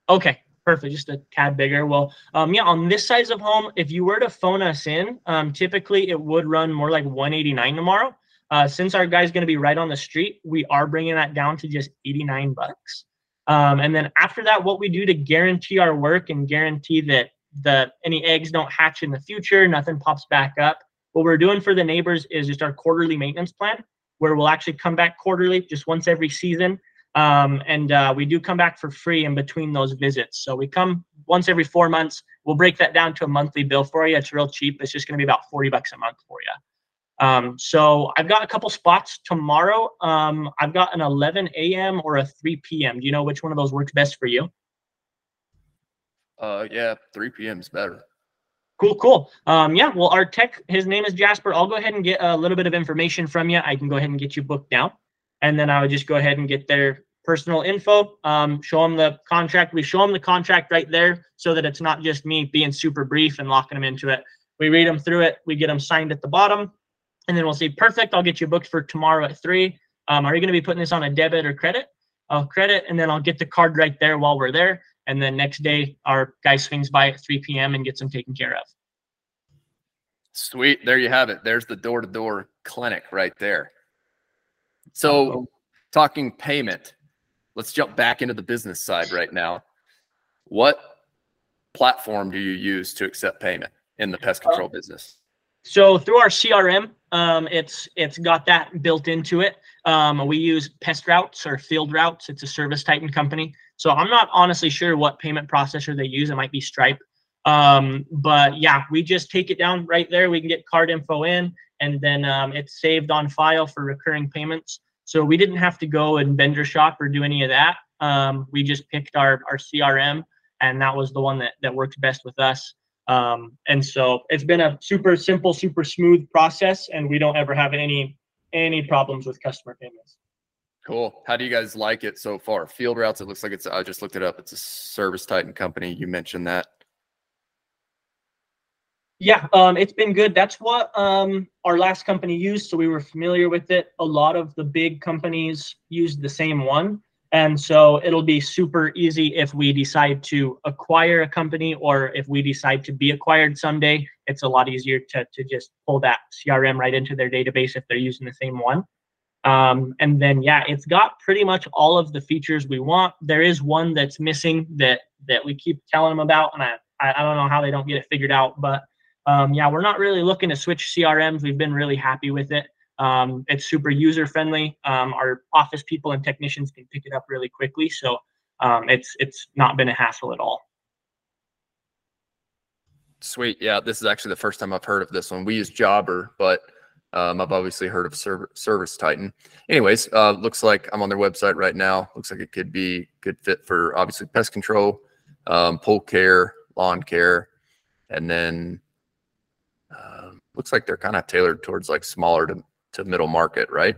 Okay, perfect. Just a tad bigger. Well, um, yeah, on this size of home, if you were to phone us in, um, typically it would run more like 189 tomorrow. Uh, since our guy's going to be right on the street, we are bringing that down to just 89 bucks. Um, and then after that, what we do to guarantee our work and guarantee that the any eggs don't hatch in the future, nothing pops back up. What we're doing for the neighbors is just our quarterly maintenance plan, where we'll actually come back quarterly, just once every season. Um, and uh, we do come back for free in between those visits. So we come once every four months. We'll break that down to a monthly bill for you. It's real cheap. It's just going to be about 40 bucks a month for you. Um, so I've got a couple spots tomorrow. Um, I've got an 11 a.m. or a 3 p.m. Do you know which one of those works best for you? Uh, yeah, 3 p.m. is better. Cool, cool. Um, yeah, well, our tech, his name is Jasper. I'll go ahead and get a little bit of information from you. I can go ahead and get you booked down. And then I would just go ahead and get their personal info, um, show them the contract. We show them the contract right there so that it's not just me being super brief and locking them into it. We read them through it. We get them signed at the bottom. And then we'll say, perfect, I'll get you booked for tomorrow at three. Um, are you going to be putting this on a debit or credit? I'll credit, and then I'll get the card right there while we're there. And then next day, our guy swings by at 3 p.m. and gets them taken care of. Sweet. There you have it. There's the door to door clinic right there. So, talking payment, let's jump back into the business side right now. What platform do you use to accept payment in the pest control business? So through our CRM, um, it's it's got that built into it. Um, we use Pest Routes or Field Routes. It's a Service Titan company. So I'm not honestly sure what payment processor they use. It might be Stripe. Um, but yeah, we just take it down right there. We can get card info in, and then um, it's saved on file for recurring payments. So we didn't have to go and vendor shop or do any of that. Um, we just picked our our CRM, and that was the one that that works best with us. Um, and so it's been a super simple, super smooth process, and we don't ever have any any problems with customer payments. Cool. How do you guys like it so far? Field routes. It looks like it's. I just looked it up. It's a ServiceTitan company. You mentioned that. Yeah, um, it's been good. That's what um, our last company used, so we were familiar with it. A lot of the big companies used the same one, and so it'll be super easy if we decide to acquire a company or if we decide to be acquired someday. It's a lot easier to to just pull that CRM right into their database if they're using the same one. Um, and then yeah, it's got pretty much all of the features we want. There is one that's missing that that we keep telling them about, and I I don't know how they don't get it figured out, but um, yeah, we're not really looking to switch CRMs. We've been really happy with it. Um, it's super user friendly. Um, our office people and technicians can pick it up really quickly, so um, it's it's not been a hassle at all. Sweet, yeah. This is actually the first time I've heard of this one. We use Jobber, but um, I've obviously heard of Serv- ServiceTitan. Anyways, uh, looks like I'm on their website right now. Looks like it could be good fit for obviously pest control, um, pool care, lawn care, and then looks like they're kind of tailored towards like smaller to, to middle market, right?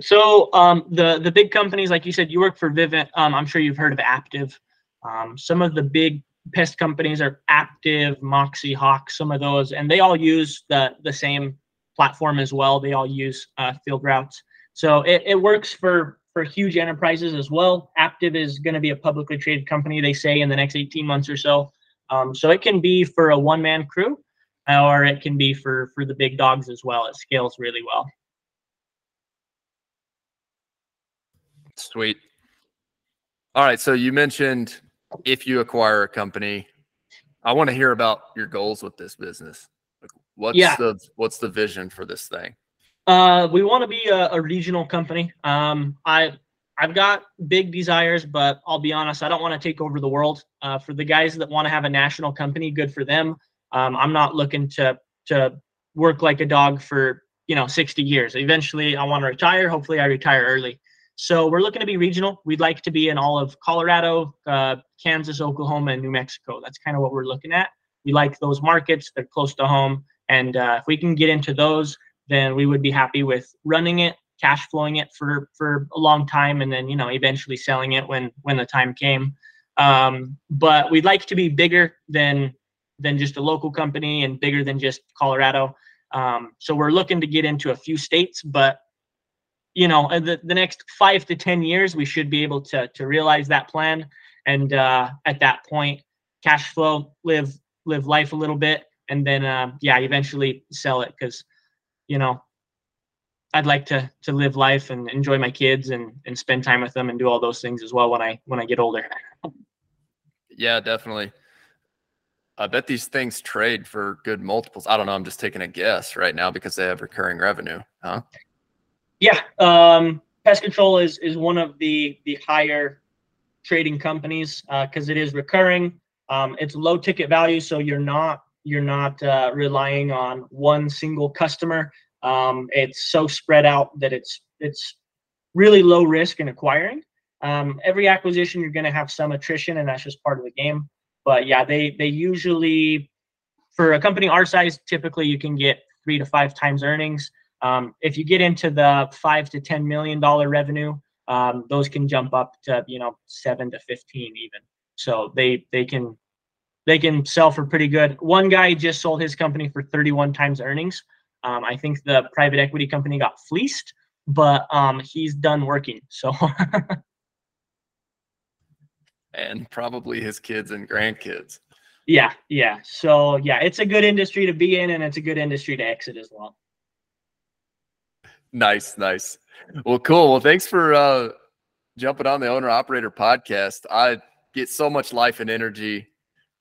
So um, the the big companies, like you said, you work for Vivint. Um, I'm sure you've heard of Aptive. Um, some of the big pest companies are Aptive, Moxie, Hawk, some of those, and they all use the the same platform as well. They all use uh, field routes, so it, it works for for huge enterprises as well. Aptive is going to be a publicly traded company, they say, in the next 18 months or so. Um, so it can be for a one man crew or it can be for for the big dogs as well. It scales really well. Sweet. All right. So you mentioned if you acquire a company, I want to hear about your goals with this business. What's yeah. the what's the vision for this thing? Uh, we want to be a, a regional company. Um, I I've got big desires, but I'll be honest, I don't want to take over the world. Uh, for the guys that want to have a national company, good for them. Um, I'm not looking to to work like a dog for you know 60 years. Eventually, I want to retire. Hopefully, I retire early. So we're looking to be regional. We'd like to be in all of Colorado, uh, Kansas, Oklahoma, and New Mexico. That's kind of what we're looking at. We like those markets; they're close to home, and uh, if we can get into those, then we would be happy with running it, cash flowing it for for a long time, and then you know eventually selling it when when the time came. Um, but we'd like to be bigger than than just a local company and bigger than just Colorado. Um, so we're looking to get into a few states, but you know, the, the next five to 10 years, we should be able to, to realize that plan. And uh, at that point, cash flow, live, live life a little bit. And then, uh, yeah, eventually sell it. Cause you know, I'd like to, to live life and enjoy my kids and, and spend time with them and do all those things as well when I, when I get older. Yeah, definitely. I bet these things trade for good multiples. I don't know. I'm just taking a guess right now because they have recurring revenue, huh? Yeah, um, pest control is is one of the the higher trading companies because uh, it is recurring. Um, it's low ticket value, so you're not you're not uh, relying on one single customer. Um, it's so spread out that it's it's really low risk in acquiring. Um, every acquisition, you're going to have some attrition, and that's just part of the game. But yeah, they they usually for a company our size, typically you can get three to five times earnings. Um, if you get into the five to ten million dollar revenue, um, those can jump up to you know seven to fifteen even. So they they can they can sell for pretty good. One guy just sold his company for 31 times earnings. Um, I think the private equity company got fleeced, but um, he's done working. So and probably his kids and grandkids. Yeah, yeah. So yeah, it's a good industry to be in, and it's a good industry to exit as well. Nice, nice. Well, cool. Well, thanks for uh, jumping on the owner operator podcast. I get so much life and energy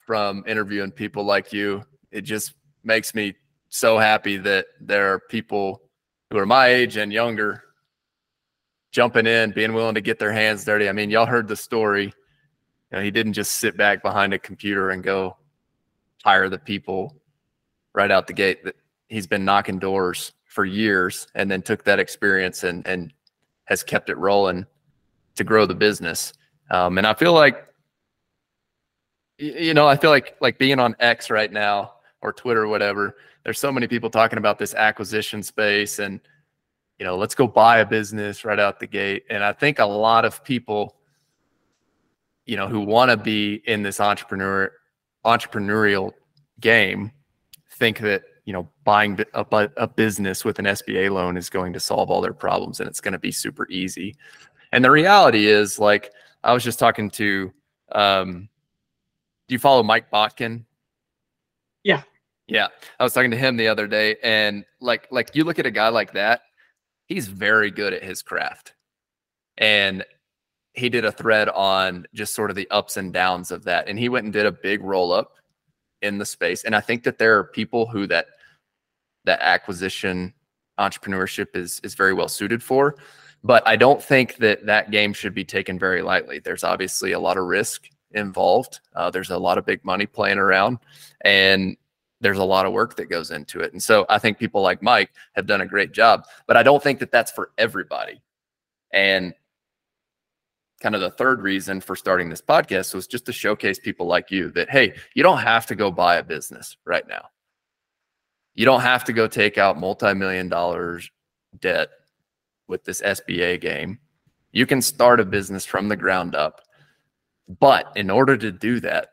from interviewing people like you. It just makes me so happy that there are people who are my age and younger jumping in, being willing to get their hands dirty. I mean, y'all heard the story you know, he didn't just sit back behind a computer and go hire the people right out the gate. That he's been knocking doors for years and then took that experience and and has kept it rolling to grow the business. Um, and I feel like you know, I feel like like being on X right now or Twitter or whatever, there's so many people talking about this acquisition space and you know, let's go buy a business right out the gate. And I think a lot of people, you know, who want to be in this entrepreneur entrepreneurial game think that you know buying a, a business with an SBA loan is going to solve all their problems and it's going to be super easy. And the reality is, like I was just talking to, um, do you follow Mike Botkin? Yeah, yeah. I was talking to him the other day, and like like you look at a guy like that, he's very good at his craft, and he did a thread on just sort of the ups and downs of that, and he went and did a big roll up in the space, and I think that there are people who that that acquisition entrepreneurship is is very well suited for but i don't think that that game should be taken very lightly. There's obviously a lot of risk involved. Uh, there's a lot of big money playing around and there's a lot of work that goes into it and so i think people like mike have done a great job but i don't think that that's for everybody. And kind of the third reason for starting this podcast was just to showcase people like you that hey you don't have to go buy a business right now you don't have to go take out multi-million dollars debt with this SBA game. You can start a business from the ground up. But in order to do that,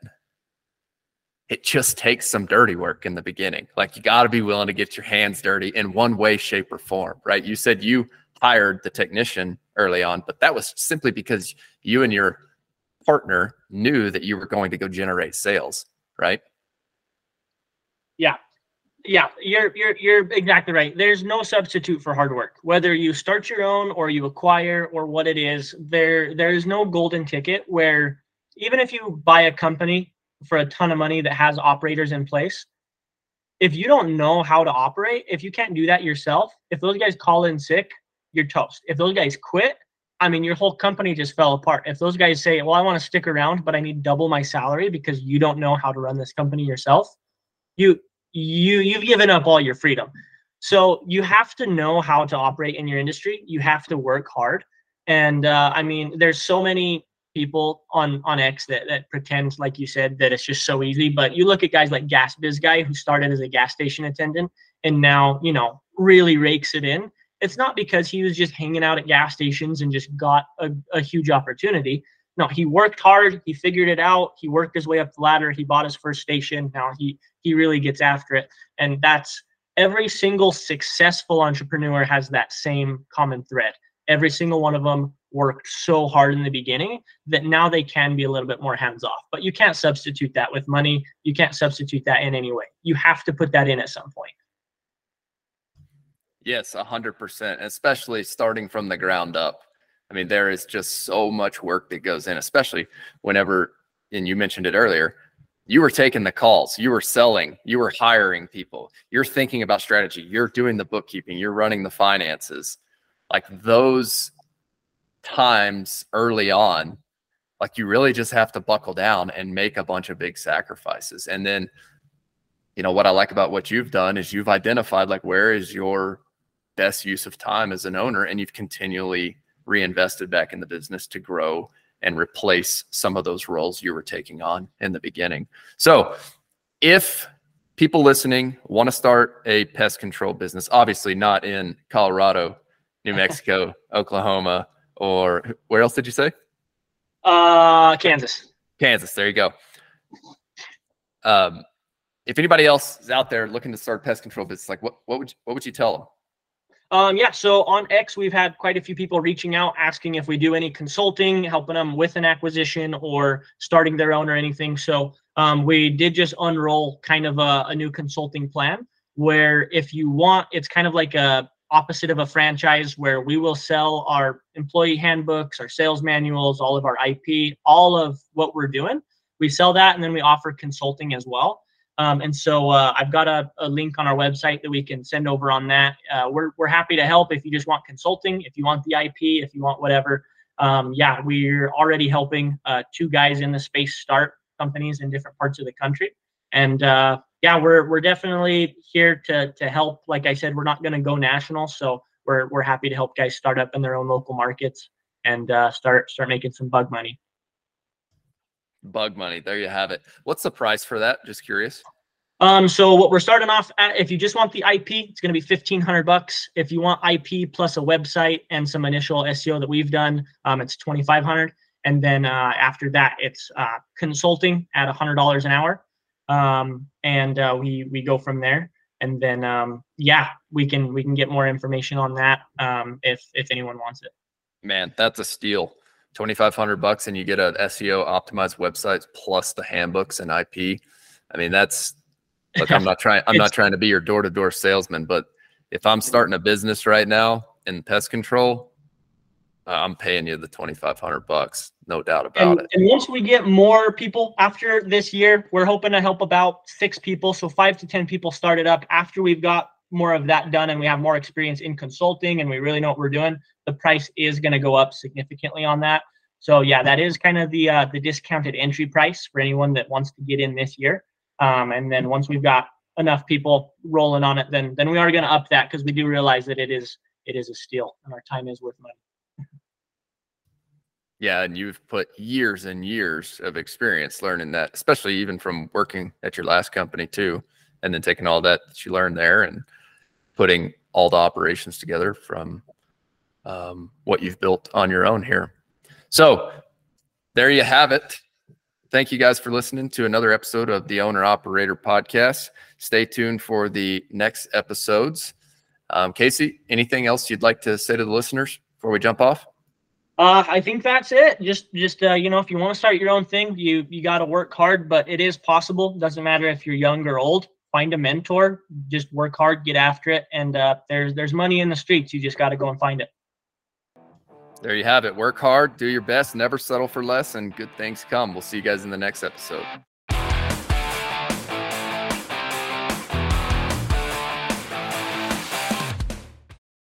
it just takes some dirty work in the beginning. Like you got to be willing to get your hands dirty in one way, shape, or form, right? You said you hired the technician early on, but that was simply because you and your partner knew that you were going to go generate sales, right? Yeah yeah, you're you're you're exactly right. There's no substitute for hard work. Whether you start your own or you acquire or what it is, there there is no golden ticket where even if you buy a company for a ton of money that has operators in place, if you don't know how to operate, if you can't do that yourself, if those guys call in sick, you're toast. If those guys quit, I mean, your whole company just fell apart. If those guys say, "Well, I want to stick around, but I need double my salary because you don't know how to run this company yourself," you you you've given up all your freedom. So you have to know how to operate in your industry. You have to work hard. And uh, I mean, there's so many people on on X that that pretend, like you said, that it's just so easy. But you look at guys like Gas Biz guy who started as a gas station attendant and now you know really rakes it in. It's not because he was just hanging out at gas stations and just got a, a huge opportunity. No, he worked hard. He figured it out. He worked his way up the ladder. He bought his first station. Now he he really gets after it, and that's every single successful entrepreneur has that same common thread. Every single one of them worked so hard in the beginning that now they can be a little bit more hands off. But you can't substitute that with money. You can't substitute that in any way. You have to put that in at some point. Yes, 100%, especially starting from the ground up. I mean, there is just so much work that goes in, especially whenever, and you mentioned it earlier, you were taking the calls, you were selling, you were hiring people, you're thinking about strategy, you're doing the bookkeeping, you're running the finances. Like those times early on, like you really just have to buckle down and make a bunch of big sacrifices. And then, you know, what I like about what you've done is you've identified like where is your best use of time as an owner and you've continually reinvested back in the business to grow and replace some of those roles you were taking on in the beginning. So, if people listening want to start a pest control business, obviously not in Colorado, New Mexico, Oklahoma, or where else did you say? Uh, Kansas. Kansas. There you go. Um, if anybody else is out there looking to start pest control business, like what what would you, what would you tell them? Um, yeah, so on X, we've had quite a few people reaching out asking if we do any consulting, helping them with an acquisition or starting their own or anything. So um, we did just unroll kind of a, a new consulting plan where if you want, it's kind of like a opposite of a franchise where we will sell our employee handbooks, our sales manuals, all of our IP, all of what we're doing. We sell that and then we offer consulting as well. Um, and so uh, I've got a, a, link on our website that we can send over on that. Uh, we're, we're happy to help if you just want consulting, if you want the IP, if you want whatever. Um, yeah, we're already helping uh, two guys in the space start companies in different parts of the country. And uh, yeah, we're, we're definitely here to, to help. Like I said, we're not going to go national. So we're, we're happy to help guys start up in their own local markets and uh, start, start making some bug money. Bug money. There you have it. What's the price for that? Just curious. Um, so what we're starting off at, if you just want the IP, it's going to be fifteen hundred bucks. If you want IP plus a website and some initial SEO that we've done, um, it's twenty five hundred. And then uh, after that, it's uh, consulting at hundred dollars an hour, um, and uh, we we go from there. And then um, yeah, we can we can get more information on that um, if if anyone wants it. Man, that's a steal. Twenty five hundred bucks, and you get an SEO optimized website plus the handbooks and IP. I mean, that's Look, I'm not trying. I'm not trying to be your door to door salesman, but if I'm starting a business right now in pest control, uh, I'm paying you the 2,500 bucks, no doubt about and, it. And once we get more people after this year, we're hoping to help about six people, so five to ten people started up. After we've got more of that done and we have more experience in consulting and we really know what we're doing, the price is going to go up significantly on that. So yeah, that is kind of the uh, the discounted entry price for anyone that wants to get in this year. Um, and then once we've got enough people rolling on it, then then we are going to up that because we do realize that it is it is a steal and our time is worth money. Yeah, and you've put years and years of experience learning that, especially even from working at your last company too, and then taking all that that you learned there and putting all the operations together from um, what you've built on your own here. So there you have it. Thank you guys for listening to another episode of the Owner Operator Podcast. Stay tuned for the next episodes. Um, Casey, anything else you'd like to say to the listeners before we jump off? Uh, I think that's it. Just, just uh, you know, if you want to start your own thing, you you got to work hard, but it is possible. Doesn't matter if you're young or old. Find a mentor. Just work hard, get after it, and uh, there's there's money in the streets. You just got to go and find it. There you have it. Work hard, do your best, never settle for less, and good things come. We'll see you guys in the next episode.